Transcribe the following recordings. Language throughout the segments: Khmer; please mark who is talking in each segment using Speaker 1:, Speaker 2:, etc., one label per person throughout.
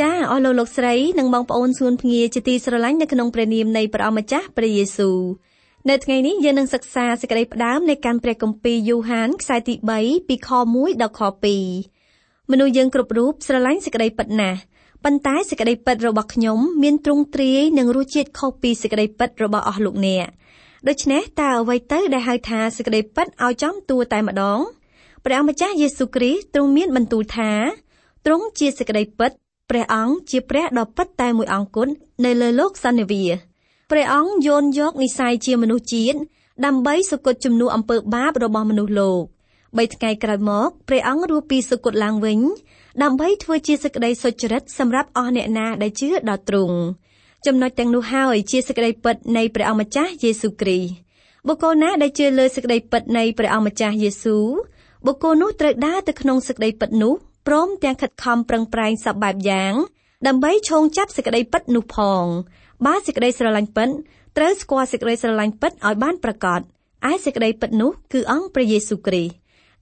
Speaker 1: ចាអស់លោកលោកស្រីនិងបងប្អូនសួនភ្ងាជាទីស្រឡាញ់នៅក្នុងព្រះនាមនៃព្រះអម្ចាស់ព្រះយេស៊ូវនៅថ្ងៃនេះយើងនឹងសិក្សាសេចក្តីផ្ដើមនៃកម្មព្រះគម្ពីរយូហានខ្សែទី3ពីខ1ដល់ខ2មនុស្សយើងគ្រប់រូបស្រឡាញ់សេចក្តីពិតណាស់ប៉ុន្តែសេចក្តីពិតរបស់ខ្ញុំមានទ្រង់ទ្រាយនិងរសជាតិខុសពីសេចក្តីពិតរបស់អស់លោកអ្នកដូច្នេះតើអ្វីទៅដែលហៅថាសេចក្តីពិតឲ្យចំតួតែម្ដងព្រះម្ចាស់យេស៊ូវគ្រីស្ទទ្រង់មានបន្ទូលថាទ្រង់ជាសេចក្តីពិត ព្រះអង្គជាព្រះដ៏ពិតតែមួយអង្គគត់នៅលើលោកសន្និវាព្រះអង្គយោនយកនិស័យជាមនុស្សជាតិដើម្បីសុគតជំនួសអំពើបាបរបស់មនុស្សលោកបីថ្ងៃក្រោយមកព្រះអង្គរស់ពីសុគតឡើងវិញដើម្បីធ្វើជាសេចក្តីសុចរិតសម្រាប់អស់អ្នកណាដែលជឿដល់ទ្រង់ចំណុចទាំងនោះហើយជាសេចក្តីពិតនៃព្រះអង្គម្ចាស់យេស៊ូវគ្រីស្ទបុគ្គលណាដែលជឿលើសេចក្តីពិតនៃព្រះអង្គម្ចាស់យេស៊ូវបុគ្គលនោះត្រូវដើរទៅក្នុងសេចក្តីពិតនោះ ព្រមទាំងខិតខំប្រឹងប្រែងសពបែបយ៉ាង ដើម្បីឈោងចាប់សេចក្តីពិតនោះផងបើសេចក្តីស្រឡាញ់ពិតត្រូវស្គាល់សេចក្តីស្រឡាញ់ពិតឲ្យបានប្រកបឯសេចក្តីពិតនោះគឺអង្គព្រះយេស៊ូវគ្រីស្ទ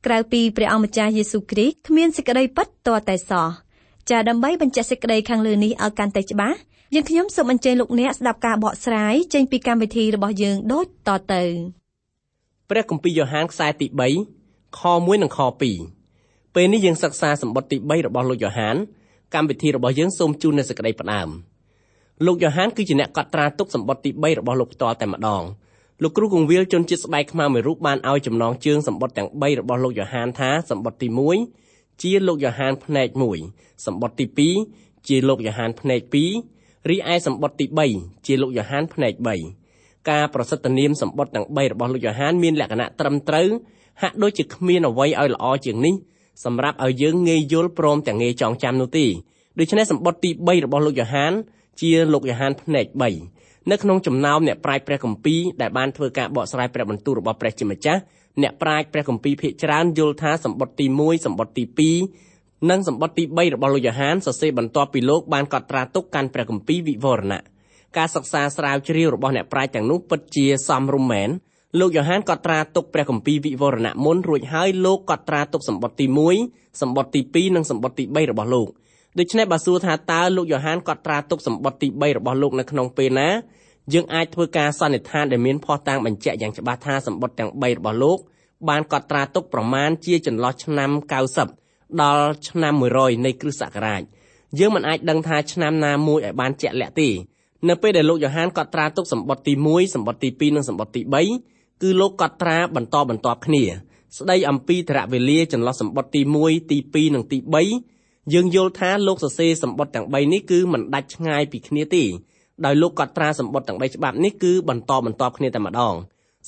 Speaker 1: ក្រៅពីព្រះអង្គម្ចាស់យេស៊ូវគ្រីស្ទគ្មានសេចក្តីពិតទាល់តែសោះចាដើម្បីបញ្ជាក់សេចក្តីខាងលើនេះឲ្យកាន់តែច្បាស់យើងខ្ញុំសូមអញ្ជើញលោកអ្នកស្ដាប់ការបកស្រាយចេញពីកម្មវិធីរបស់យើងដូចតទៅ
Speaker 2: ព្រះគម្ពីរយ៉ូហានខ្សែទី3ខ1និងខ2 ពេលនេះយើងសិក្សាសម្បត្តិទី3របស់លោកយ៉ូហានកម្មវិធីរបស់យើងសូមជូននូវសេចក្តីផ្ដើមលោកយ៉ូហានគឺជាអ្នកកត់ត្រាទុកសម្បត្តិទី3របស់លោកផ្ទាល់តែម្ដងលោកគ្រូគង្វាលជនជាតិស្បែកខ្មៅមួយរូបបានឲ្យចំណងជើងសម្បត្តិទាំង3របស់លោកយ៉ូហានថាសម្បត្តិទី1ជាលោកយ៉ូហានផ្នែក1សម្បត្តិទី2ជាលោកយ៉ូហានផ្នែក2រីឯសម្បត្តិទី3ជាលោកយ៉ូហានផ្នែក3ការប្រសិទ្ធនាមសម្បត្តិទាំង3របស់លោកយ៉ូហានមានលក្ខណៈត្រឹមត្រូវហាក់ដូចជាគ្មានអ្វីឲ្យល្អជាងនេះ សម្រាប់ឲ្យយើងងាយយល់ព្រមទាំងងាយចងចាំនោះទេដូច្នេះសម្បត្តិទី3របស់លោកយ៉ូហានជាលោកយ៉ូហានផ្នែក3នៅក្នុងចំណោមអ្នកប្រាជ្ញព្រះគម្ពីរដែលបានធ្វើការបកស្រាយព្រះបន្ទូលរបស់ព្រះជាម្ចាស់អ្នកប្រាជ្ញព្រះគម្ពីរភាគច្រើនយល់ថាសម្បត្តិទី1សម្បត្តិទី2និងសម្បត្តិទី3របស់លោកយ៉ូហានសរសេរបន្ទាប់ពីលោកបានកត់ត្រាទុកកាន់ព្រះគម្ពីរវិវរណៈការសិក្សាស្រាវជ្រាវរបស់អ្នកប្រាជ្ញទាំងនោះពិតជាសមរម្យមែន លោកយ៉ូហានកត់ត្រាទុកព្រះគម្ពីរវិវរណៈមុនរួចហើយលោកកត់ត្រាទុកសម្បត្តិទី1សម្បត្តិទី2និងសម្បត្តិទី3របស់លោកដូច្នេះបើសួរថាតើលោកយ៉ូហានកត់ត្រាទុកសម្បត្តិទី3របស់លោកនៅក្នុងពេលណាយើងអាចធ្វើការសន្និដ្ឋានដែលមានភស្តុតាងបញ្ជាក់យ៉ាងច្បាស់ថាសម្បត្តិទាំង3របស់លោកបានកត់ត្រាទុកប្រមាណជាចន្លោះឆ្នាំ90ដល់ឆ្នាំ100នៃគ្រិស្តសករាជយើងមិនអាចដឹងថាឆ្នាំណាមួយឲ្យបានជាក់លាក់ទេនៅពេលដែលលោកយ៉ូហានកត់ត្រាទុកសម្បត្តិទី1សម្បត្តិទី2និងសម្បត្តិទី3 គឺលោកកត់ត្រាបន្តបន្ទាប់គ្នា ស្ដីអំពីធរៈវេលាចន្លោះសម្បត្តិទី1ទី2និងទី3យើងយល់ថាលោកសរសេរសម្បត្តិទាំង3នេះគឺមិនដាច់ឆ្ងាយពីគ្នាទេដោយលោកកត់ត្រាសម្បត្តិទាំង3ច្បាប់នេះគឺបន្តបន្ទាប់គ្នាតែម្ដង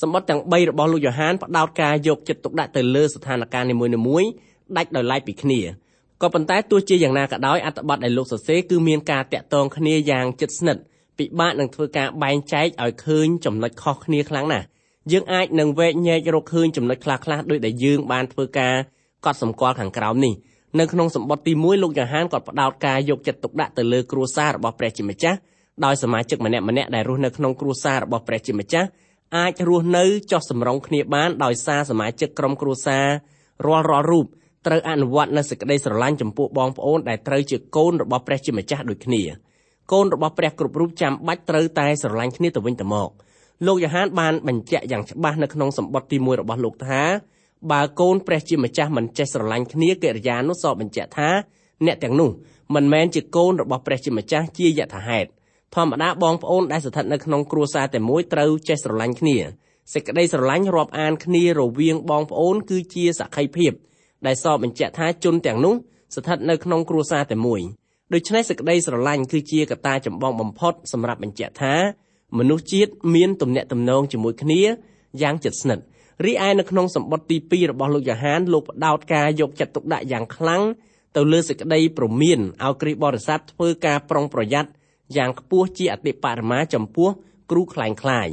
Speaker 2: សម្បត្តិទាំង3របស់លោកយ៉ូហានផ្ដោតការយកចិត្តទុកដាក់ទៅលើស្ថានភាពនីមួយៗដាច់ដោយឡែកពីគ្នាក៏ប៉ុន្តែទោះជាយ៉ាងណាក៏ដោយអត្ថបទដែលលោកសរសេរគឺមានការតាក់ទងគ្នាយ៉ាងជិតស្និទ្ធពិបាកនឹងធ្វើការបែងចែកឲ្យឃើញចំណុចខុសគ្នាខ្លាំងណាស់ យើងអាចនឹងវែកញែករកឃើញចំណុចខ្លះៗដោយដែលយើងបានធ្វើការកត់សម្គាល់ខាងក្រោមនេះនៅក្នុងសម្បត្តិទី1លោកយ៉ាហានក៏ផ្ដោតការយកចិត្តទុកដាក់ទៅលើគ្រួសាររបស់ព្រះជាម្ចាស់ដោយសមាជិកម្នាក់ម្នាក់ដែលរស់នៅក្នុងគ្រួសាររបស់ព្រះជាម្ចាស់អាចរស់នៅចោះសម្រុងគ្នាបានដោយសារសមាជិកក្រុមគ្រួសាររាល់រាល់រូបត្រូវអនុវត្តនូវសេចក្តីស្រឡាញ់ចំពោះបងប្អូនដែលត្រូវជាកូនរបស់ព្រះជាម្ចាស់ដូចគ្នាកូនរបស់ព្រះគ្រប់រូបចាំបាច់ត្រូវតែស្រឡាញ់គ្នាទៅវិញទៅមក។ លោកយ៉ូហានបានបញ្ជាក់យ៉ាងច្បាស់នៅក្នុងសម្បត្តិទី1របស់លោកថាបើកូនព្រះជាម្ចាស់មិនចេះស្រឡាញ់គ្នាកិរិយានោះសបញ្ជាក់ថាអ្នកទាំងនោះមិនមែនជាកូនរបស់ព្រះជាម្ចាស់ជាយថាហេតុធម្មតាបងប្អូនដែលស្ថិតនៅក្នុងគ្រួសារតែមួយត្រូវចេះស្រឡាញ់គ្នាសេចក្តីស្រឡាញ់រាប់អានគ្នារវាងបងប្អូនគឺជាសក្ខីភាពដែលសបញ្ជាក់ថាជនទាំងនោះស្ថិតនៅក្នុងគ្រួសារតែមួយដូច្នេះសេចក្តីស្រឡាញ់គឺជាកត្តាចម្បងបំផុតសម្រាប់បញ្ជាក់ថា មនុស្សជាតិមានទំនាក់ទំនងជាមួយគ្នាយ៉ាងជិតស្និទ្ធរីឯនៅក្នុងសម្បត្តិទី2របស់លោកយ៉ាហានលោកផ្ដោតការយកចិត្តទុកដាក់យ៉ាងខ្លាំង ទៅលើសេចក្តីប្រមានឲ្យគ្រិស្តបរិស័ទធ្វើការប្រុងប្រយ័ត្នយ៉ាងខ្ពស់ជាអតិបរមាចំពោះគ្រូខ្លែងខ្លាយ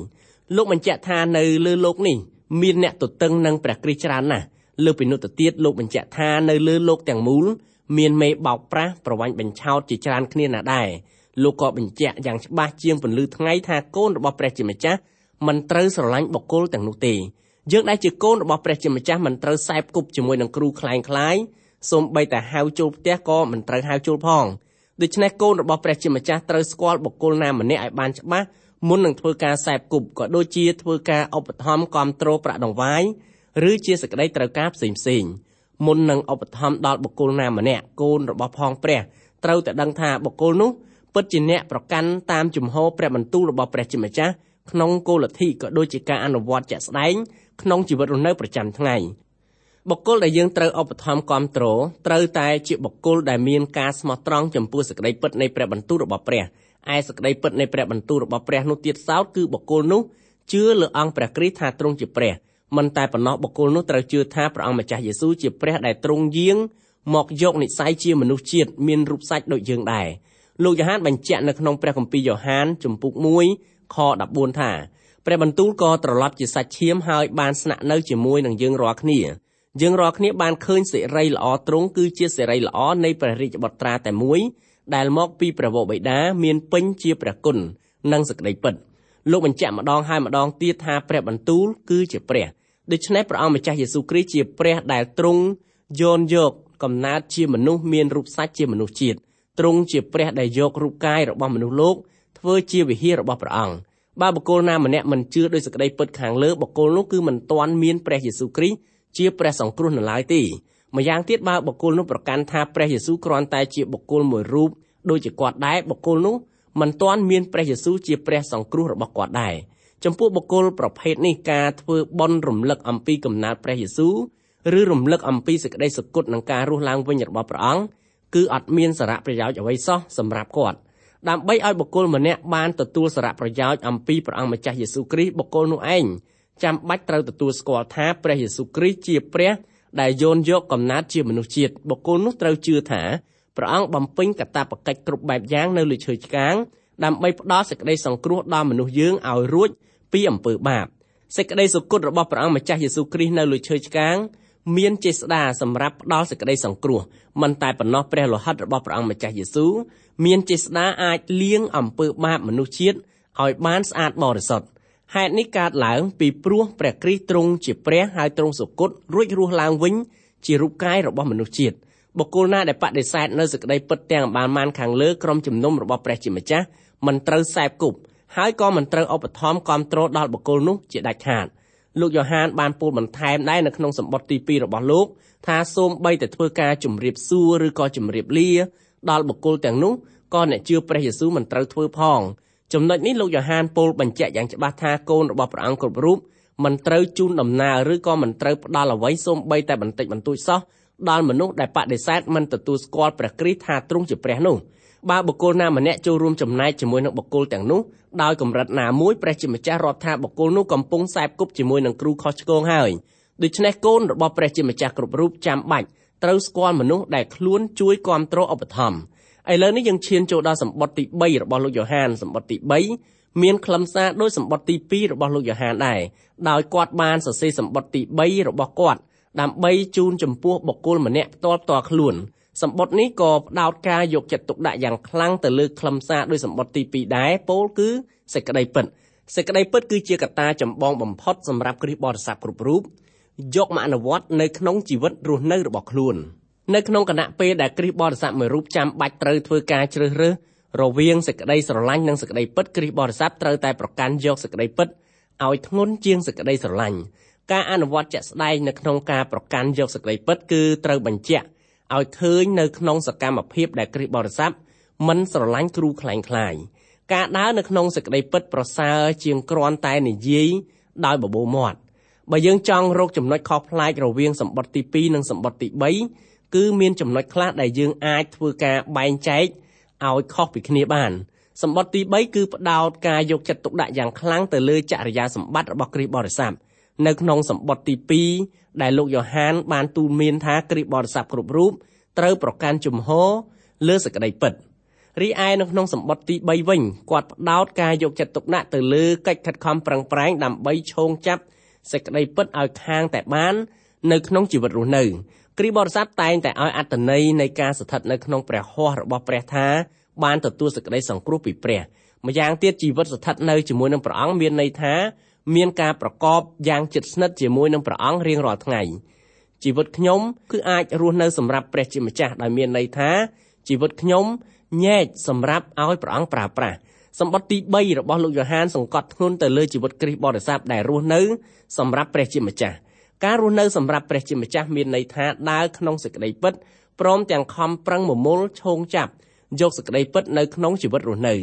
Speaker 2: លោកបញ្ជាក់ថានៅលើโลกនេះមានអ្នកទទឹងនឹងព្រះគ្រីស្ទច្រើនណាស់លើពីនោះទៅទៀតលោកបញ្ជាក់ថានៅលើโลกទាំងមូលមានមេបោកប្រាស់ប្រវាញ់បញ្ឆោតជាច្រើនគ្នាណាស់ដែរ លោកក៏បញ្ជាក់យ៉ាងច្បាស់ជាងពន្លឺថ្ងៃថាកូនរបស់ព្រះជាម្ចាស់មិនត្រូវស្រឡាញ់បុគ្គលទាំងនោះទេយើងដែលជាកូនរបស់ព្រះជាម្ចាស់មិនត្រូវសែបគប់ជាមួយនឹងគ្រូខ្លែងខ្លាយសូម្បីតែហៅចូលផ្ទះក៏មិនត្រូវហៅចូលផងដូច្នេះកូនរបស់ព្រះជាម្ចាស់ត្រូវស្គាល់បុគ្គលណាម្នាក់ឲ្យបានច្បាស់មុននឹងធ្វើការសែបគប់ក៏ដូចជាធ្វើការឧបត្ថម្ភគ្រប់គ្រងប្រាក់ដង្វាយឬជាសក្តីត្រូវការផ្សេងផ្សេងមុននឹងឧបត្ថម្ភដល់បុគ្គលណាម្នាក់កូនរបស់ផងព្រះត្រូវតែដឹងថាបុគ្គលនោះ ពិតជាអ្នកប្រកាន់តាមជំហរព្រះបន្ទូលរបស់ព្រះជាម្ចាស់ក្នុងគោលលទ្ធិក៏ដូចជាការអនុវត្តជាក់ស្ដែងក្នុងជីវិតរស់នៅប្រចាំថ្ងៃបុគ្គលដែលយើងត្រូវឧបត្ថម្ភគ្រប់គ្រងត្រូវតែជាបុគ្គលដែលមានការស្មោះត្រង់ចំពោះសេចក្តីពិតនៃព្រះបន្ទូលរបស់ព្រះឯសេចក្តីពិតនៃព្រះបន្ទូលរបស់ព្រះនោះទៀតសោតគឺបុគ្គលនោះជឿលើអង្គព្រះគ្រីស្ទថាទ្រង់ជាព្រះមិនតែប៉ុណ្ណោះបុគ្គលនោះត្រូវជឿថាព្រះអង្គម្ចាស់យេស៊ូវជាព្រះដែលទ្រង់យាងមកយកនិស័យជាមនុស្សជាតិមានរូបសាច់ដូចយើងដែរ លោកយ៉ូហានបញ្ជាក់នៅក្នុងព្រះគម្ពីរយ៉ូហានជំពូក1ខ14ថាព្រះបន្ទូលក៏ត្រឡប់ជាសាច់ឈាមហើយបានស្នាក់នៅជាមួយនឹងយើងរាល់គ្នាយើងរាល់គ្នាបានឃើញសេរីល្អទ្រង់គឺជាសេរីល្អនៃព្រះរាជបុត្រាតែមួយដែលមកពីព្រះវរបិតាមានពេញជាព្រះគុណនិងសេចក្តីពិតលោកបញ្ជាក់ម្ដងហើយម្ដងទៀតថាព្រះបន្ទូលគឺជាព្រះដូច្នេះព្រះអង្គម្ចាស់យេស៊ូវគ្រីស្ទជាព្រះដែលទ្រង់យោនយកកំណើតជាមនុស្សមានរូបសាច់ជាមនុស្សជាតិ ទ្រង់ជាព្រះដែលយករូបកាយរបស់មនុស្សលោកធ្វើជាវិហាររបស់ព្រះអង្គបើបុគ្គលណាម្នាក់មិនជឿដោយសេចក្តីពិតខាងលើបុគ្គលនោះគឺមិនទាន់មានព្រះយេស៊ូវគ្រីស្ទជាព្រះសង្គ្រោះនៅឡើយទេម្យ៉ាងទៀតបើបុគ្គលនោះប្រកាន់ថាព្រះយេស៊ូវគ្រាន់តែជាបុគ្គលមួយរូបដូចជាគាត់ដែរបុគ្គលនោះមិនទាន់មានព្រះយេស៊ូវជាព្រះសង្គ្រោះរបស់គាត់ដែរចំពោះបុគ្គលប្រភេទនេះការធ្វើបន់រំលឹកអំពីកំណើតព្រះយេស៊ូវឬរំលឹកអំពីសេចក្តីសុគតនិងការរស់ឡើងវិញរបស់ព្រះអង្គ គឺអត់មានសារៈប្រយោជន៍អ្វីសោះសម្រាប់គាត់ដើម្បីឲ្យបុគ្គលម្នាក់បានទទួលសារៈប្រយោជន៍អំពីព្រះអង្គម្ចាស់យេស៊ូវគ្រីស្ទបុគ្គលនោះឯងចាំបាច់ត្រូវទទួលស្គាល់ថាព្រះយេស៊ូវគ្រីស្ទជាព្រះដែលយោនយកកំណើតជាមនុស្សជាតិបុគ្គលនោះត្រូវជឿថាព្រះអង្គបំពេញកាតព្វកិច្ចគ្រប់បែបយ៉ាងនៅលើឈើឆ្កាងដើម្បីផ្ដល់សេចក្តីសង្គ្រោះដល់មនុស្សយើងឲ្យរួចពីអំពើបាបសេចក្តីសុគតរបស់ព្រះអង្គម្ចាស់យេស៊ូវគ្រីស្ទនៅលើឈើឆ្កាង មានចេស្តាសម្រាប់ផ្ដល់សេចក្តីសង្គ្រោះមិនតែប៉ុណ្ណោះព្រះលោហិតរបស់ព្រះអង្គម្ចាស់យេស៊ូវមានចេស្តាអាចលាងអំពើបាបមនុស្សជាតិឲ្យបានស្អាតបរិសុទ្ធហេតុនេះកើតឡើងពីព្រោះព្រះគ្រីស្ទទ្រង់ជាព្រះហើយទ្រង់សុគតរួចរស់ឡើងវិញជារូបកាយរបស់មនុស្សជាតិបុគ្គលណាដែលបដិសេធនៅសេចក្តីពិតទាំងបានបានខាងលើក្រុមជំនុំរបស់ព្រះជាម្ចាស់មិនត្រូវសែបគប់ហើយក៏មិនត្រូវឧបត្ថម្ភគ្រប់គ្រងដល់បុគ្គលនោះជាដាច់ខាត លោកយ៉ូហានបានពោលបន្ថែមដែរនៅក្នុងសម្បត្តិទី2របស់លោកថាសូមបីតែធ្វើការជំរាបសួរឬក៏ជំរាបលាដល់បុគ្គលទាំងនោះក៏អ្នកជឿព្រះយេស៊ូវមិនត្រូវធ្វើផងចំណុចនេះលោកយ៉ូហានពោលបញ្ជាក់យ៉ាងច្បាស់ថាកូនរបស់ព្រះអង្គគ្រប់រូបមិនត្រូវជូនដំណើរឬក៏មិនត្រូវផ្ដល់អ្វីសូម្បីតែបន្តិចបន្តួចសោះដល់មនុស្សដែលបដិសេធមិនទទួលស្គាល់ព្រះគ្រីស្ទថាទ្រង់ជាព្រះនោះ បើបុគ្គលណាម្នាក់ចូលរួមចំណែកជាមួយនឹងបុគ្គលទាំងនោះដោយកម្រិតណាមួយព្រះជាម្ចាស់រាប់ថាបុគ្គលនោះកំពុងសែបគប់ជាមួយនឹងគ្រូខុសឆ្គងហើយដូច្នេះកូនរបស់ព្រះជាម្ចាស់គ្រប់រូបចាំបាច់ត្រូវស្គាល់មនុស្សដែលខ្លួនជួយគ្រប់គ្រងឧបត្ថម្ភឥឡូវនេះយើងឈានចូលដល់សម្បត្តិទី3របស់លោកយ៉ូហានសម្បត្តិទី3មានខ្លឹមសារដោយសម្បត្តិទី2របស់លោកយ៉ូហានដែរដោយគាត់បានសរសេរសម្បត្តិទី3របស់គាត់ដើម្បីជូនចំពោះបុគ្គលម្នាក់ផ្ទាល់ផ្ទាល់ខ្លួន សម្បត្តិនេះក៏ផ្ដោតការយកចិត្តទុកដាក់យ៉ាងខ្លាំងទៅលើខ្លឹមសារដោយសម្បត្តិទី2ដែរពោលគឺសេចក្តីពិតសេចក្តីពិតគឺជាកត្តាចម្បងបំផុតសម្រាប់គ្រិស្តបរិស័ទគ្រប់រូបយកមកអនុវត្តនៅក្នុងជីវិតរស់នៅរបស់ខ្លួននៅក្នុងគណៈពេលដែលគ្រិស្តបរិស័ទមួយរូបចាំបាច់ត្រូវធ្វើការជ្រើសរើសរវាងសេចក្តីស្រឡាញ់និងសេចក្តីពិតគ្រិស្តបរិស័ទត្រូវតែប្រកាន់យកសេចក្តីពិតឲ្យធ្ងន់ជាងសេចក្តីស្រឡាញ់ការអនុវត្តជាក់ស្ដែងនៅក្នុងការប្រកាន់យកសេចក្តីពិតគឺត្រូវបញ្ជាក់ ឲ្យឃើញនៅក្នុងសកម្មភាពដែលគ្រិស្តបរិស័ទមិនស្រឡាញ់គ្រូខ្លែងខ្លាយការដើរនៅក្នុងសេចក្តីពិតប្រសើរជាងគ្រាន់តែនិយាយដោយបបោមាត់បើយើងចង់រកចំណុចខុសប្លែករវាងសម្បត្តិទី2និងសម្បត្តិទី3គឺមានចំណុចខ្លះដែលយើងអាចធ្វើការបែងចែកឲ្យខុសពីគ្នាបានសម្បត្តិទី3គឺផ្ដោតការយកចិត្តទុកដាក់យ៉ាងខ្លាំងទៅលើចរិយាសម្បត្តិរបស់គ្រីស្ទបរិស័ទ នៅក្នុងសម្បត្តិទី2ដែលលោកយ៉ូហានបានទូលមានថាគ្រីស្ទបរិស័ទគ្រប់រូបត្រូវប្រកាន់ជំហរលើសេចក្តីពិតរីឯនៅក្នុងសម្បត្តិទី3វិញគាត់ផ្ដោតការយកចិត្តទុកដាក់ទៅលើកិច្ចខិតខំប្រឹងប្រែងដើម្បីឈោងចាប់សេចក្តីពិតឲ្យខាងតែបាននៅក្នុងជីវិតរស់នៅគ្រីស្ទបរិស័ទតែងតែឲ្យអត្តន័យនៃការស្ថិតនៅក្នុងព្រះហស្ថរបស់ព្រះថាបានទទួលសេចក្តីសង្គ្រោះពីព្រះម្យ៉ាងទៀតជីវិតស្ថិតនៅជាមួយនឹងព្រះអង្គមានន័យថា មានការប្រកបយ៉ាងជិតស្និទ្ធជាមួយនឹងព្រះអង្គរៀងរាល់ថ្ងៃជីវិតខ្ញុំគឺអាចរស់នៅសម្រាប់ព្រះជាម្ចាស់ដោយមានន័យថាជីវិតខ្ញុំញែកសម្រាប់ឲ្យព្រះអង្គប្រើប្រាស់សម្បត្តិទី3របស់លោកយ៉ូហានសង្កត់ធ្ងន់ទៅលើជីវិតគ្រីស្ទបរិស័ទដែលរស់នៅសម្រាប់ព្រះជាម្ចាស់ការរស់នៅសម្រាប់ព្រះជាម្ចាស់មានន័យថាដើរក្នុងសេចក្តីពិតព្រមទាំងខំប្រឹងមមូលឈោងចាប់យកសេចក្តីពិតនៅក្នុងជីវិតរស់នៅ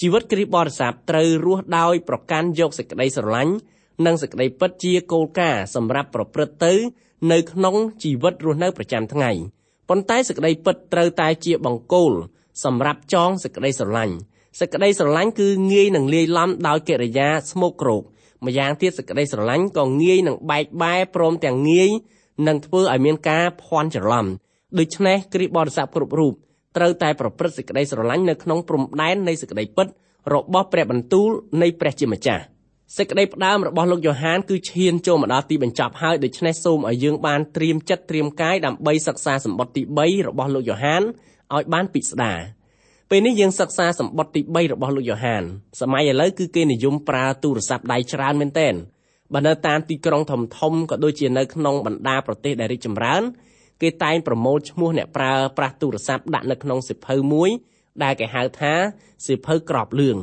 Speaker 2: ជីវិតគ្រីស្ទបរិស័ទត្រូវរស់ដោយប្រកាន់យកសេចក្តីស្រឡាញ់និងសេចក្តីពិតជាគោលការណ៍សម្រាប់ប្រព្រឹត្តទៅនៅក្នុងជីវិតរស់នៅប្រចាំថ្ងៃប៉ុន្តែសេចក្តីពិតត្រូវតែជាបង្គោលសម្រាប់ចងសេចក្តីស្រឡាញ់សេចក្តីស្រឡាញ់គឺងាយនឹងលាយឡំដោយកិរិយាស្មោកគ្រោកម្យ៉ាងទៀតសេចក្តីស្រឡាញ់ក៏ងាយនឹងបែកបែរព្រមទាំងងាយនឹងធ្វើឲ្យមានការភ័ន្តច្រឡំដូច្នេះគ្រីស្ទបរិស័ទគ្រប់រូប ត្រូវតែប្រព្រឹត្តសេចក្តីស្រឡាញ់នៅក្នុងព្រំដែននៃសេចក្តីពិតរបស់ព្រះបន្ទូលនៃព្រះជាម្ចាស់សេចក្តីផ្ដើមរបស់លោកយ៉ូហានគឺឈានចូលមកដល់ទីបញ្ចប់ហើយដូច្នេះសូមឲ្យយើងបានត្រៀមចិត្តត្រៀមកាយដើម្បីសិក្សាសម្បត្តិទី3របស់លោកយ៉ូហានឲ្យបានពិស្ដារពេលនេះយើងសិក្សាសម្បត្តិទី3របស់លោកយ៉ូហានសម័យឥឡូវគឺគេនិយមប្រើទូរស័ព្ទដៃច្រើនមែនទែនបើនៅតាមទីក្រុងធំធំក៏ដូចជានៅក្នុងបណ្ដាប្រទេសដែលរីកចម្រើន គេតែងប្រមូលឈ្មោះអ្នកប្រើប្រាស់ទូរស័ព្ទដាក់នៅក្នុងសិភៅមួយដែលគេហៅថាសិភៅក្របលឿង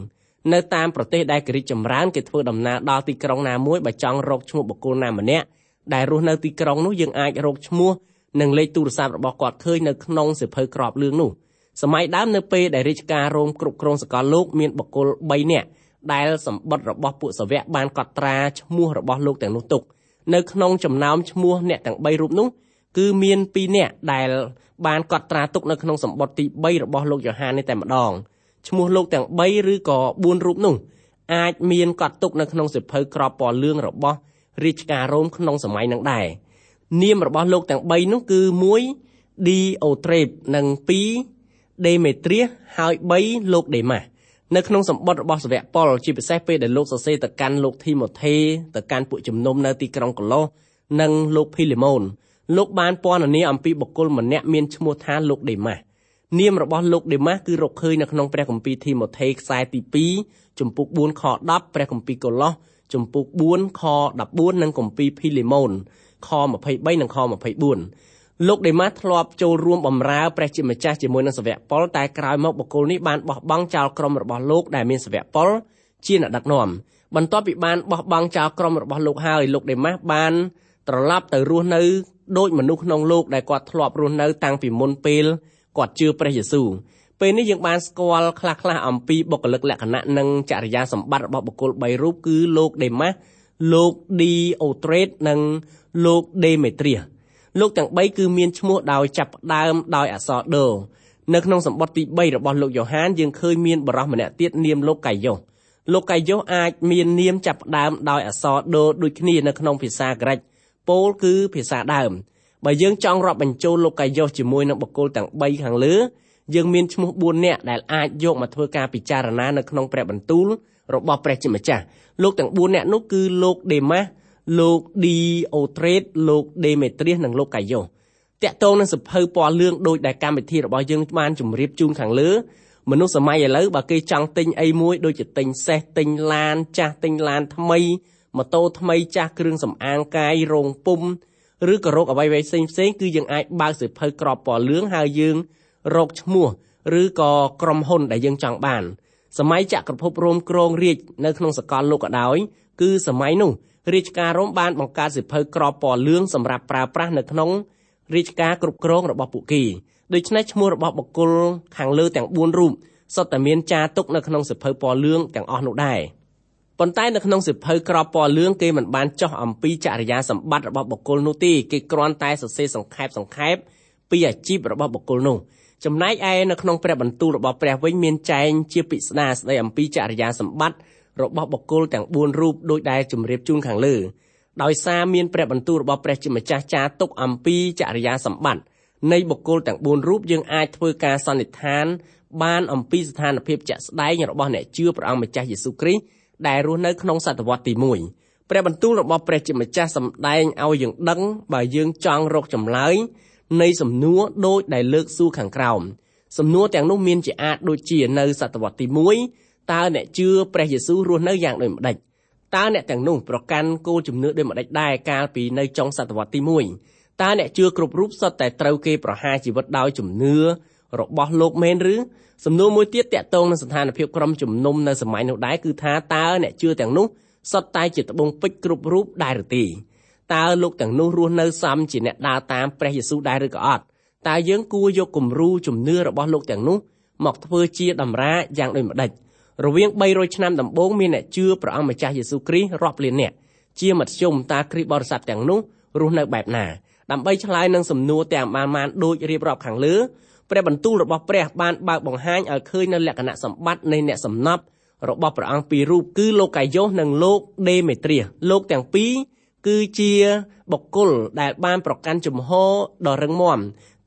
Speaker 2: នៅតាមប្រទេសដែលគេរីកចម្រើនគេធ្វើដំណើរដល់ទីក្រុងណាមួយបើចង់រកឈ្មោះបុគ្គលណាម្នាក់ដែលរស់នៅទីក្រុងនោះយើងអាចរកឈ្មោះនិងលេខទូរស័ព្ទរបស់គាត់ឃើញនៅក្នុងសិភៅក្របលឿងនោះសម័យដើមនៅពេលដែលរាជការរ៉ូមគ្រប់គ្រងសកលលោកមានបុគ្គល3នាក់ដែលសម្បត្តិរបស់ពួកសាវកបានកត់ត្រាឈ្មោះរបស់លោកទាំងនោះទុកនៅក្នុងចំណោមឈ្មោះអ្នកទាំង3រូបនោះ គឺមាន2នាក់ដែលបានកត់ត្រាទុកនៅក្នុងសម្បត្តិទី3របស់លោកយ៉ូហាននេះតែម្ដងឈ្មោះលោកទាំង3ឬក៏4រូបនោះអាចមានកត់ទុកនៅក្នុងសិភៅក្របពណ៌លឿងរបស់រាជការរ៉ូមក្នុងសម័យនឹងដែរនាមរបស់លោកទាំង3នោះគឺ1 D Otrep និង2 Demetrius ហើយ3លោក Demas នៅក្នុងសម្បត្តិរបស់សាវកប៉ុលជាពិសេសពេលដែលលោកសរសេរទៅកាន់លោកធីម៉ូថេទៅកាន់ពួកជំនុំនៅទីក្រុងកូឡូសនិងលោកភីលេម៉ូន លោកបានពណ៌នាអំពីបុគ្គលម្នាក់មានឈ្មោះថាលោកដេម៉ាស់នាមរបស់លោកដេម៉ាស់គឺរកឃើញនៅក្នុងព្រះគម្ពីរធីម៉ូថេខ្សែទី2ចំពុក4ខ10ព្រះគម្ពីរកូឡូសចំពុក4ខ14និងគម្ពីរភីលេម៉ូនខ23និងខ24លោកដេម៉ាស់ធ្លាប់ចូលរួមបម្រើព្រះជាម្ចាស់ជាមួយនឹងសាវកប៉ុលតែក្រោយមកបុគ្គលនេះបានបោះបង់ចោលក្រុមរបស់លោកដែលមានសាវកប៉ុលជាអ្នកដឹកនាំបន្ទាប់ពីបានបោះបង់ចោលក្រុមរបស់លោកហើយលោកដេម៉ាស់បានត្រឡប់ទៅរស់នៅ ដូចមនុស្សក្នុងលោកដែលគាត់ធ្លាប់រស់នៅតាំងពីមុនពេលគាត់ជឿព្រះយេស៊ូវពេលនេះយើងបានស្គាល់ខ្លះៗអំពីបុគ្គលិកលក្ខណៈនិងចរិយាសម្បត្តិរបស់បុគ្គល3រូបគឺលោកដេម៉ាស់លោកឌីអូត្រេតនិងលោកដេមេត្រៀសលោកទាំង3គឺមានឈ្មោះដោយចាប់ផ្ដើមដោយអក្សរដូនៅក្នុងសម្បត្តិទី3របស់លោកយ៉ូហានយើងឃើញមានបរិសម្នាក់ទៀតនាមលោកកាយ៉ូសលោកកាយ៉ូសអាចមាននាមចាប់ផ្ដើមដោយអក្សរដូដូចគ្នានៅក្នុងភាសាក្រិច ពោលគឺភាសាដើមបើយើងចង់រាប់បញ្ចូលលោកកាយ៉ូសជាមួយនឹងបុគ្គលទាំង3ខាងលើយើងមានឈ្មោះ4នាក់ដែលអាចយកមកធ្វើការពិចារណានៅក្នុងព្រះបន្ទូលរបស់ព្រះជាម្ចាស់លោកទាំង4នាក់នោះគឺលោកដេម៉ាស់លោកឌីអូត្រេតលោកដេមេត្រៀសនិងលោកកាយ៉ូសតាក់ទងនឹងសភៅពណ៌លឿងដូចដែលកម្មវិធីរបស់យើងបានជម្រាបជូនខាងលើមនុស្សសម័យឥឡូវបើគេចង់ទិញអីមួយដូចជាទិញសេះទិញឡានចាស់ទិញឡានថ្មី ម៉ូតូថ្មីចាស់គ្រឿងសម្អាងកាយរោងពុំឬក៏រោគអ្វីៗផ្សេងផ្សេងគឺយើងអាចបើកសៀវភៅក្របពណ៌លឿងហើយយើងរកឈ្មោះឬក៏ក្រុមហ៊ុនដែលយើងចង់បានសម័យចក្រភពរ៉ូមគ្រងរាជនៅក្នុងសកលលោកក៏ដោយគឺសម័យនោះរាជការរ៉ូមបានបង្កើតសៀវភៅក្របពណ៌លឿងសម្រាប់ប្រើប្រាស់នៅក្នុងរាជការគ្រប់គ្រងរបស់ពួកគេដូច្នេះឈ្មោះរបស់បុគ្គលខាងលើទាំង4រូបសុទ្ធតែមានចារទុកនៅក្នុងសៀវភៅពណ៌លឿងទាំងអស់នោះដែរ។ ប៉ុន្តែនៅក្នុងសិភៅក្របពណ៌លឿងគេមិនបានចោះអំពីចរិយាសម្បត្តិរបស់បុគ្គលនោះទេគេគ្រាន់តែសរសេរសង្ខេបសង្ខេបពីអាជីពរបស់បុគ្គលនោះចំណែកឯនៅក្នុងព្រះបន្ទូលរបស់ព្រះវិញមានចែងជាពិស្ដាស្ដីអំពីចរិយាសម្បត្តិរបស់បុគ្គលទាំង4រូបដោយដែលជម្រាបជូនខាងលើដោយសារមានព្រះបន្ទូលរបស់ព្រះជាម្ចាស់ចារទុកអំពីចរិយាសម្បត្តិនៃបុគ្គលទាំង4រូបយើងអាចធ្វើការសន្និដ្ឋានបានអំពីស្ថានភាពជាក់ស្ដែងរបស់អ្នកជឿព្រះអង្គម្ចាស់យេស៊ូវគ្រីស្ទ ដែលរស់នៅក្នុងសតវត្សទី1ព្រះបន្ទូលរបស់ព្រះជាម្ចាស់សម្ដែងឲ្យយើងដឹងបើយើងចង់រកចម្លើយនៃសំណួរដូចដែលលើកសួរខាងក្រោមសំណួរទាំងនោះមានជាអាចដូចជានៅសតវត្សទី1តើអ្នកជឿព្រះយេស៊ូវរស់នៅយ៉ាងដូចម្ដេចតើអ្នកទាំងនោះប្រកាន់គោលជំនឿដូចម្ដេចដែរកាលពីនៅចុងសតវត្សទី1តើអ្នកជឿគ្រប់រូបសុទ្ធតែត្រូវគេប្រហារជីវិតដោយជំនឿ របស់លោកមែនឬសំណួរមួយទៀតតកតងនឹងស្ថានភាពក្រុមជំនុំនៅសម័យនោះដែរគឺថាតើអ្នកជឿទាំងនោះសុទ្ធតែជាត្បូងពេជ្រគ្រប់រូបដែរឬទេតើលោកទាំងនោះរស់នៅសមជាអ្នកដើរតាមព្រះយេស៊ូវដែរឬក៏អត់តើយើងគួរយកគំរូជំនឿរបស់លោកទាំងនោះមកធ្វើជាតម្រាយ៉ាងដូចម្ដេចរវាង300ឆ្នាំដំបូងមានអ្នកជឿព្រះអង្គម្ចាស់យេស៊ូវគ្រីស្ទរាប់លាននាក់ជាមធ្យមតើគ្រីស្ទបរិស័ទទាំងនោះរស់នៅបែបណាដើម្បីឆ្លើយនឹងសំណួរទាំងបានបានដូចរៀបរាប់ខាងលើ ព្រះបន្ទូលរបស់ព្រះបានបើកបង្ហាញឲ្យឃើញនៅលក្ខណៈសម្បត្តិនៃអ្នកសំណប់របស់ព្រះអង្គពីររូបគឺលោកកាយ៉ូសនិងលោកដេមេត្រៀសលោកទាំងពីរគឺជាបុគ្គលដែលបានប្រកាន់ជំហរដ៏រឹងមាំ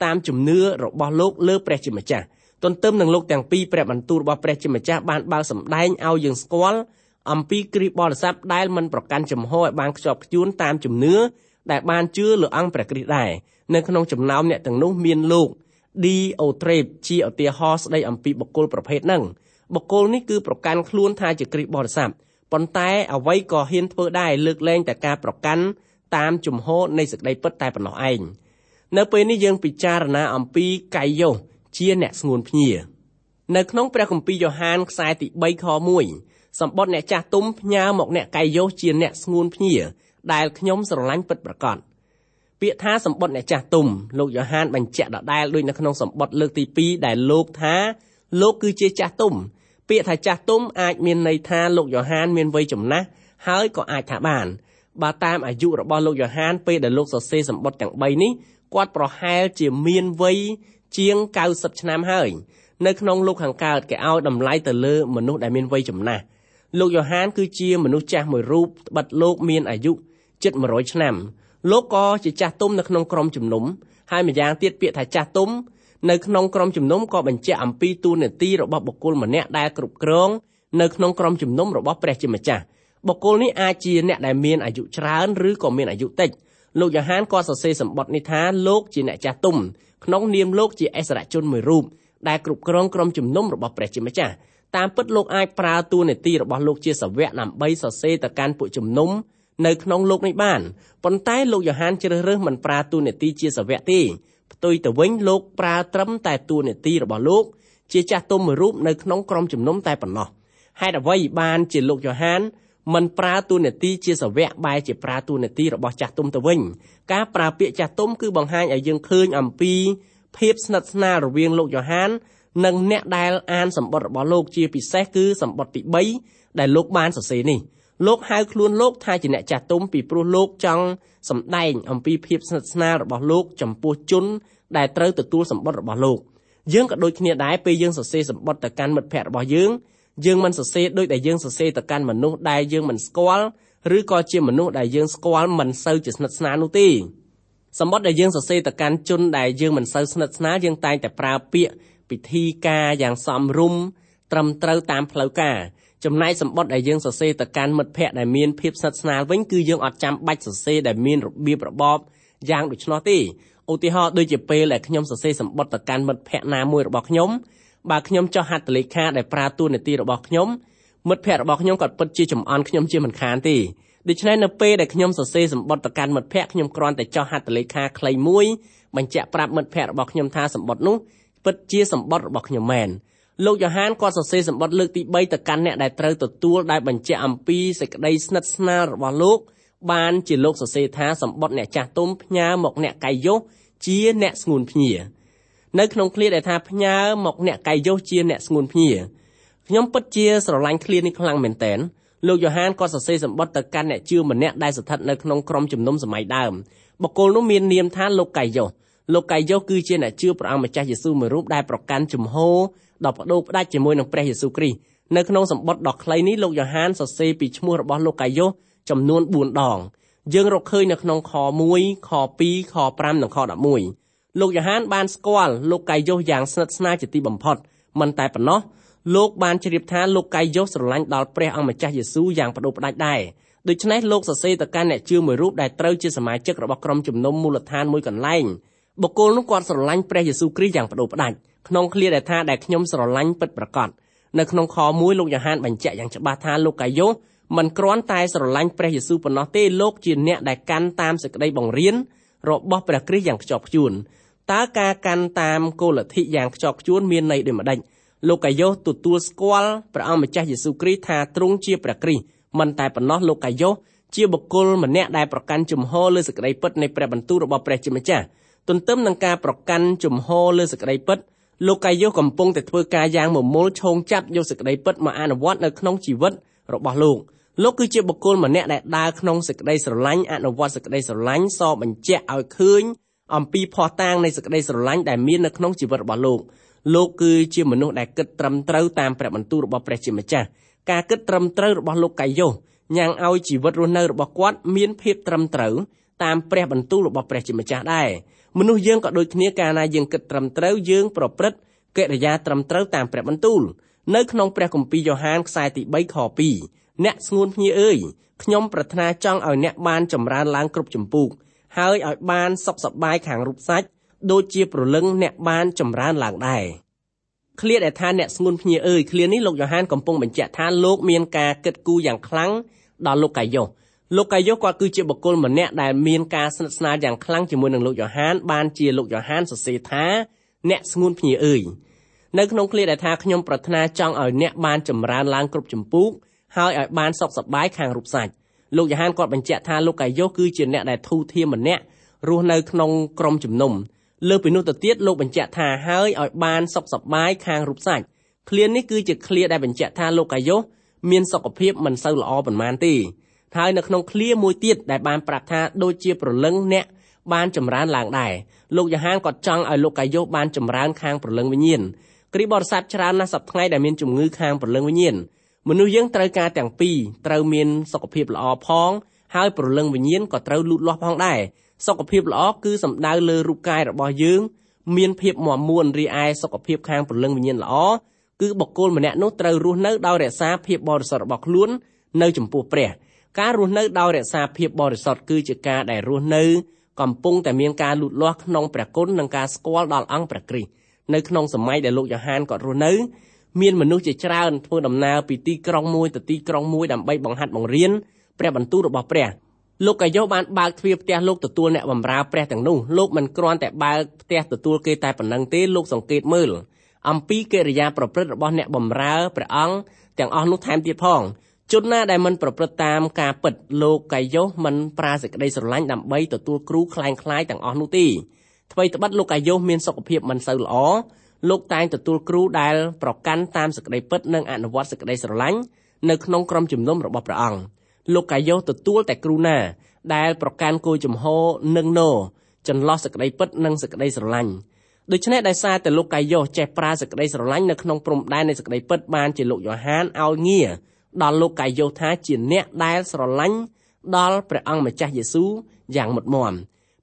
Speaker 2: តាមជំនឿរបស់លោកលើព្រះជាម្ចាស់ទន្ទឹមនឹងលោកទាំងពីរព្រះបន្ទូលរបស់ព្រះជាម្ចាស់បានបើកសម្ដែងឲ្យយើងស្គាល់អំពីគ្រីស្ទបរិស័ទដែលមិនប្រកាន់ចំហឲ្យបានខ្ជាប់ខ្ជួនតាមជំនឿដែលបានជឿលើអង្គព្រះគ្រីស្ទដែរនៅក្នុងចំណោមអ្នកទាំងនោះមានលោក ឌីអូត្រេបជាឧទាហរណ៍ស្ដីអំពីបុគ្គលប្រភេទហ្នឹងបុគ្គលនេះគឺប្រកាន់ខ្លួនថាជាគ្រីស្ទបរិស័ទប៉ុន្តែអ្វីក៏ហ៊ានធ្វើដែរលើកលែងតែការប្រកាន់តាមជំហរនៃសេចក្តីពិតតែប៉ុណ្ណោះឯងនៅពេលនេះយើងពិចារណាអំពីកាយយោជាអ្នកស្ងួនភ្ញានៅក្នុងព្រះគម្ពីរយ៉ូហានខ្សែទី3ខ1សម្បត្តិអ្នកចាស់ទុំផ្ញើមកអ្នកកាយយោជាអ្នកស្ងួនភ្ញាដែលខ្ញុំស្រឡាញ់ពិតប្រាកដ ពាក្យថាសម្បត្តិអ្នកចាស់ទុំលោកយ៉ូហានបញ្ជាក់ដដែលដូចនៅក្នុងសម្បត្តិលើកទី2ដែលលោកថាលោកគឺជាចាស់ទុំពាក្យថាចាស់ទុំអាចមានន័យថាលោកយ៉ូហានមានវ័យចំណាស់ហើយក៏អាចថាបានបើតាមអាយុរបស់លោកយ៉ូហានពេលដែលលោកសរសេរសម្បត្តិទាំង3នេះគាត់ប្រហែលជាមានវ័យជាង90ឆ្នាំហើយនៅក្នុងលោកខាងកើតគេឲ្យតម្លៃទៅលើមនុស្សដែលមានវ័យចំណាស់លោកយ៉ូហានគឺជាមនុស្សចាស់មួយរូបត្បិតលោកមានអាយុជិត100ឆ្នាំ លោកក៏ជាចាស់ទុំនៅក្នុងក្រុមជំនុំហើយម្យ៉ាងទៀតពាក្យថាចាស់ទុំនៅក្នុងក្រុមជំនុំក៏បញ្ជាក់អំពីទូនាទីរបស់បុគ្គលម្នាក់ដែលគ្រប់គ្រងនៅក្នុងក្រុមជំនុំរបស់ព្រះជាម្ចាស់បុគ្គលនេះអាចជាអ្នកដែលមានអាយុច្រើនឬក៏មានអាយុតិចលោកយ៉ូហានក៏សរសេរសម្បត្តិនេះថាលោកជាអ្នកចាស់ទុំក្នុងនាមលោកជាអិសរជនមួយរូបដែលគ្រប់គ្រងក្រុមជំនុំរបស់ព្រះជាម្ចាស់តាមពិតលោកអាចប្រើតួនាទីរបស់លោកជាសាវកដើម្បីសរសេរទៅកាន់ពួកជំនុំ នៅក្នុងលោកនេះបានប៉ុន្តែលោកយ៉ូហានជ្រើសរើសមិនប្រើតួនាទីជាសាវកទេផ្ទុយទៅវិញលោកប្រើត្រឹមតែតួនាទីរបស់លោកជាចាស់ទុំមួយរូបនៅក្នុងក្រុមជំនុំតែប៉ុណ្ណោះហេតុអ្វីបានជាលោកយ៉ូហានមិនប្រើតួនាទីជាសាវកបែរជាប្រើតួនាទីរបស់ចាស់ទុំទៅវិញការប្រើពាក្យចាស់ទុំគឺបង្ហាញឲ្យយើងឃើញអំពីភាពស្និទ្ធស្នាលរវាងលោកយ៉ូហាននិងអ្នកដែលអានសម្បត្តិរបស់លោកជាពិសេសគឺសម្បត្តិទី3ដែលលោកបានសរសេរនេះ លោកហៅខ្លួនលោកថាជាអ្នកចាស់ទុំពីព្រោះលោកចង់សម្ដែងអំពីភាពស្និទ្ធស្នាលរបស់លោកចំពោះជនដែលត្រូវទទួលសម្បត្តិរបស់លោកយើងក៏ដូចគ្នាដែរពេលយើងសរសេរសម្បត្តិទៅកាន់មិត្តភ័ក្តិរបស់យើងយើងមិនសរសេរដូចដែលយើងសរសេរទៅកាន់មនុស្សដែលយើងមិនស្គាល់ឬក៏ជាមនុស្សដែលយើងស្គាល់មិនសូវជាស្និទ្ធស្នាលនោះទេសម្បត្តិដែលយើងសរសេរទៅកាន់ជនដែលយើងមិនសូវស្និទ្ធស្នាលយើងតែងតែប្រើពាក្យពិធីការយ៉ាងសមរម្យត្រឹមត្រូវតាមផ្លូវការ ចំណែកសម្បត្តិដែលយើងសរសេរទៅកាន់មិត្តភ័ក្តិដែលមានភាពស្និទ្ធស្នាលវិញគឺយើងអត់ចាំបាច់សរសេរដែលមានរបៀបរបបយ៉ាងដូច្នោះទេឧទាហរណ៍ដូចជាពេលដែលខ្ញុំសរសេរសម្បត្តិទៅកាន់មិត្តភ័ក្តិណាមួយរបស់ខ្ញុំបើខ្ញុំចោះហត្ថលេខាដែលប្រើតួនាទីរបស់ខ្ញុំមិត្តភ័ក្តិរបស់ខ្ញុំក៏ពិតជាចំអន់ខ្ញុំជាមិនខានទេដូច្នេះនៅពេលដែលខ្ញុំសរសេរសម្បត្តិទៅកាន់មិត្តភ័ក្តិខ្ញុំគ្រាន់តែចោះហត្ថលេខាខ្លីមួយបញ្ជាក់ប្រាប់មិត្តភ័ក្តិរបស់ខ្ញុំថាសម្បត្តិនោះពិតជាសម្បត្តិរបស់ខ្ញុំមែន លោកយ៉ូហានក៏សរសេរសម្បត្តិលើកទី3ទៅកាន់អ្នកដែលត្រូវទទួលដែលបញ្ជាក់អំពីសេចក្តីស្និទ្ធស្នាលរបស់លោកបានជាលោកសរសេរថាសម្បត្តិអ្នកចាស់ទុំផ្ញើមកអ្នកកាយយុសជាអ្នកស្ងួនភ្ញានៅក្នុងឃ្លាដែលថាផ្ញើមកអ្នកកាយយុសជាអ្នកស្ងួនភ្ញាខ្ញុំពិតជាស្រឡាញ់ឃ្លានេះខ្លាំងមែនទែនលោកយ៉ូហានក៏សរសេរសម្បត្តិទៅកាន់អ្នកជឿម្នាក់ដែលស្ថិតនៅក្នុងក្រុមជំនុំសម័យដើមបុគ្គលនោះមាននាមថាលោកកាយយុសលោកកាយយុសគឺជាអ្នកជឿព្រះអង្គម្ចាស់យេស៊ូវមួយរូបដែលប្រកាន់ជំហរ ដ៏បដូរផ្ដាច់ជាមួយនឹងព្រះយេស៊ូវគ្រីស្ទនៅក្នុងសម្បត្តិដ៏ខ្លីនេះលោកយ៉ូហានសរសេរពីឈ្មោះរបស់លោកកាយុសចំនួន4ដងយើងរកឃើញនៅក្នុងខ1ខ2ខ5និងខ11លោកយ៉ូហានបានស្គាល់លោកកាយយ៉ូសយ៉ាងស្និទ្ធស្នាលជាទីបំផុតមិនតែប៉ុណ្ណោះលោកបានជ្រាបថាលោកកាយយ៉ូសស្រឡាញ់ដល់ព្រះអង្គម្ចាស់យេស៊ូវយ៉ាងបដូរផ្ដាច់ដែរដូច្នេះលោកសរសេរទៅកាន់អ្នកជឿមួយរូបដែលត្រូវជាសមាជិករបស់ក្រុមជំនុំមូលដ្ឋានមួយកន្លែងបុគ្គលនោះគាត់ស្រឡាញ់ព្រះយេស៊ូវគ្រីស្ទយ៉ាងបដូរផ្ដាច់ ក្នុងឃ្លាដែលថាដែលខ្ញុំស្រឡាញ់ពិតប្រាកដនៅក្នុងខ1លោកយ៉ូហានបញ្ជាក់យ៉ាងច្បាស់ថាលោកកាយយ៉ូសមិនគ្រាន់តែស្រឡាញ់ព្រះយេស៊ូវប៉ុណ្ណោះទេលោកជាអ្នកដែលកាន់តាមសេចក្តីបង្រៀនរបស់ព្រះគ្រីស្ទយ៉ាងខ្ជាប់ខ្ជួនតើការកាន់តាមគោលលទ្ធិយ៉ាងខ្ជាប់ខ្ជួនមានន័យដូចម្ដេចលោកកាយ៉ូសទទួលស្គាល់ព្រះអង្គម្ចាស់យេស៊ូវគ្រីស្ទថាទ្រង់ជាព្រះគ្រីស្ទមិនតែប៉ុណ្ណោះលោកកាយ៉ូសជាបុគ្គលម្នាក់ដែលប្រកាន់ជំហរលើសេចក្តីពិតនៃព្រះបន្ទូលរបស់ព្រះជាម្ចាស់ទន្ទឹមនឹងការប្រកាន់ជំហរលើសេចក្តីពិត លោកកាយ៉ូសកំពុងតែធ្វើការយ៉ាងមមុលឈោងចាប់យកសេចក្តីពិតមកអនុវត្តនៅក្នុងជីវិតរបស់លោកលោកគឺជាបុគ្គលម្នាក់ដែលដើរក្នុងសេចក្តីស្រឡាញ់អនុវត្តសេចក្តីស្រឡាញ់សបញ្ជាក់ឲ្យឃើញអំពីភ័ស្តុតាងនៃសេចក្តីស្រឡាញ់ដែលមាននៅក្នុងជីវិតរបស់លោកលោកគឺជាមនុស្សដែលគិតត្រឹមត្រូវតាមព្រះបន្ទូលរបស់ព្រះជាម្ចាស់ការគិតត្រឹមត្រូវរបស់លោកកាយ៉ូសញ៉ាំងឲ្យជីវិតរស់នៅរបស់គាត់មានភាពត្រឹមត្រូវតាមព្រះបន្ទូលរបស់ព្រះជាម្ចាស់ដែរ មនុស្សយើងក៏ដូចគ្នាកាលណាយើងគិតត្រឹមត្រូវយើងប្រព្រឹត្តកិរិយាត្រឹមត្រូវតាមព្រះបន្ទូលនៅក្នុងព្រះគម្ពីរយ៉ូហានខ្សែទី3ខ2អ្នកស្ងួនភ្ញៀអើយខ្ញុំប្រាថ្នាចង់ឲ្យអ្នកបានចម្រើនឡើងគ្រប់ចម្ពោះហើយឲ្យបានសុខសប្បាយខាងរូបសាច់ដូចជាប្រលឹងអ្នកបានចម្រើនឡើងដែរឃ្លាដែលថាអ្នកស្ងួនភ្ញៀអើយឃ្លានេះលោកយ៉ូហានកំពុងបញ្ជាក់ថាលោកមានការគិតគូរយ៉ាងខ្លាំងដល់លោកកាយ៉ូស លោកកាយ៉ូសគាត់គឺជាបុគ្គលម្នាក់ដែលមានការស្និទ្ធស្នាលយ៉ាងខ្លាំងជាមួយនឹងលោកយ៉ូហានបានជាលោកយ៉ូហានសរសេរថាអ្នកស្ងួនភ្ញៀអើយនៅក្នុងឃ្លាដែលថាខ្ញុំប្រាថ្នាចង់ឲ្យអ្នកបានចម្រើនឡើងគ្រប់ចម្ពោះហើយឲ្យបានសុខសប្បាយខាងរូបសាច់លោកយ៉ូហានគាត់បញ្ជាក់ថាលោកកាយ៉ូសគឺជាអ្នកដែលធូរធារម្នាក់រស់នៅក្នុងក្រុមជំនុំលើពីនោះទៅទៀតលោកបញ្ជាក់ថាហើយឲ្យបានសុខសប្បាយខាងរូបសាច់ឃ្លានេះគឺជាឃ្លាដែលបញ្ជាក់ថាលោកកាយ៉ូសមានសុខភាពមិនសូវល្អប៉ុន្មានទេ ហើយនៅក្នុងឃ្លាមួយទៀតដែលបានប្រាប់ថាដូចជាប្រលឹងអ្នកបានចម្រើនឡើងដែរលោកយ៉ូហានក៏ចង់ឲ្យលោកកាយ៉ូសបានចម្រើនខាងប្រលឹងវិញ្ញាណគ្រីបរិស័ទច្រើនណាស់សប្តាហ៍ថ្ងៃដែលមានជំងឺខាងប្រលឹងវិញ្ញាណមនុស្សយើងត្រូវការទាំងពីរត្រូវមានសុខភាពល្អផងហើយប្រលឹងវិញ្ញាណក៏ត្រូវលូតលាស់ផងដែរសុខភាពល្អគឺសំដៅលើរូបកាយរបស់យើងមានភាពមាំមួនរីឯសុខភាពខាងព្រលឹងវិញ្ញាណល្អគឺបុគ្គលម្នាក់នោះត្រូវរស់នៅដោយរក្សាភាពបរិសុទ្ធរបស់ខ្លួននៅចំពោះព្រះ ការរស់នៅដោយរក្សាភាពបរិសុទ្ធគឺជាការដែលរស់នៅកំពុងតែមានការលូតលាស់ក្នុងព្រះគុណនិងការស្គាល់ដល់អង្គព្រះគ្រីស្ទនៅក្នុងសម័យដែលលោកយ៉ូហានគាត់រស់នៅមានមនុស្សជាច្រើនធ្វើដំណើរពីទីក្រុងមួយទៅទីក្រុងមួយដើម្បីបង្ហាត់បង្រៀនព្រះបន្ទូលរបស់ព្រះលោកកាយ៉ូបានបើកទ្វារផ្ទះលោកទទួលអ្នកបម្រើព្រះទាំងនោះលោកមិនគ្រាន់តែបើកផ្ទះទទួលគេតែប៉ុណ្ណឹងទេលោកសង្កេតមើលអំពីកិរិយាប្រព្រឹត្តរបស់អ្នកបម្រើព្រះអង្គទាំងអស់នោះថែមទៀតផង ជនណាដែលមិនប្រព្រឹត្តតាមការពិតលោកកាយ៉ូមិនប្រាសេចក្តីស្រឡាញ់ដើម្បីទទួលគ្រូคล้ายคล้ายទាំងអស់នោះទេអ្វីត្បិតលោកកាយ៉ូមានសុខភាពមិនសូវល្អលោកតែងទទួលគ្រូដែលប្រកាន់តាមសេចក្តីពិតនិងអនុវត្តសេចក្តីស្រឡាញ់នៅក្នុងក្រុមជំនុំរបស់ព្រះអង្គលោកកាយ៉ូទទួលតែគ្រូណាដែលប្រកាន់គោលចំហនឹងណូចន្លោះសេចក្តីពិតនិងសេចក្តីស្រឡាញ់ដូច្នេះដោយសារតែលោកកាយ៉ូចេះប្រើសេចក្តីស្រឡាញ់នៅក្នុងព្រំដែននៃសេចក្តីពិតបានជាលោកយ៉ូហានឲ្យងារ ដល់លោកកាយ៉ូថាជាអ្នកដែលស្រឡាញ់ដល់ព្រះអង្គម្ចាស់យេស៊ូវយ៉ាងមុតមម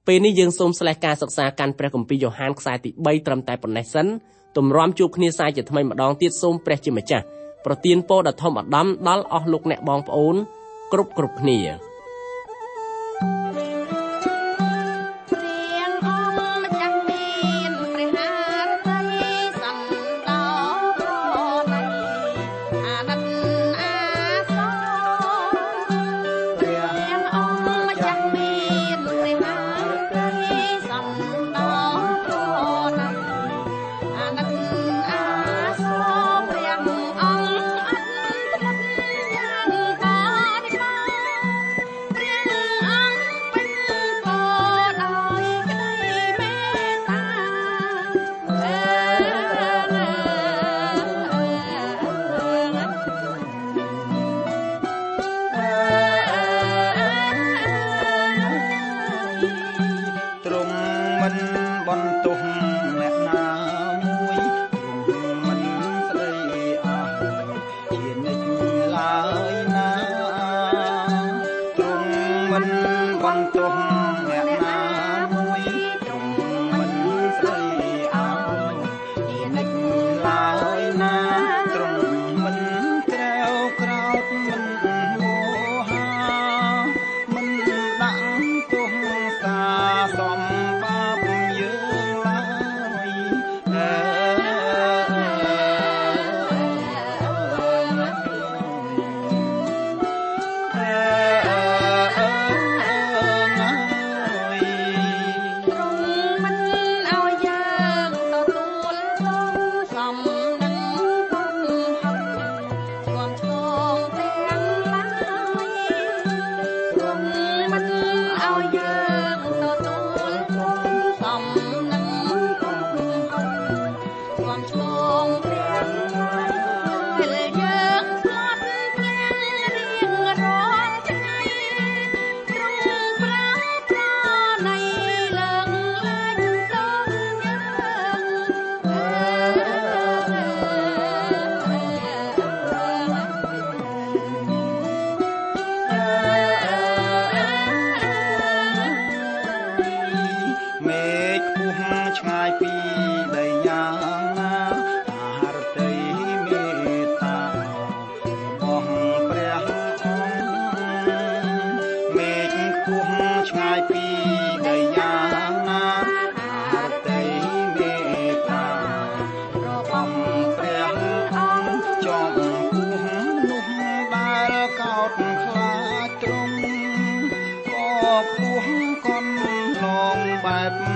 Speaker 2: ពេលនេះយើងសូមស្លេះការសិក្សាកាន់ព្រះគម្ពីរយ៉ូហានខ្សែទី3ត្រឹមតែប៉ុណ្ណេះសិនទម្រាំជួបគ្នាសាយជាថ្មីម្ដងទៀតសូមព្រះជាម្ចាស់ប្រទានពរដ៏ធំអដំដល់អស់លោកអ្នកបងប្អូនគ្រប់គ្រប់គ្នា
Speaker 3: 本当 ង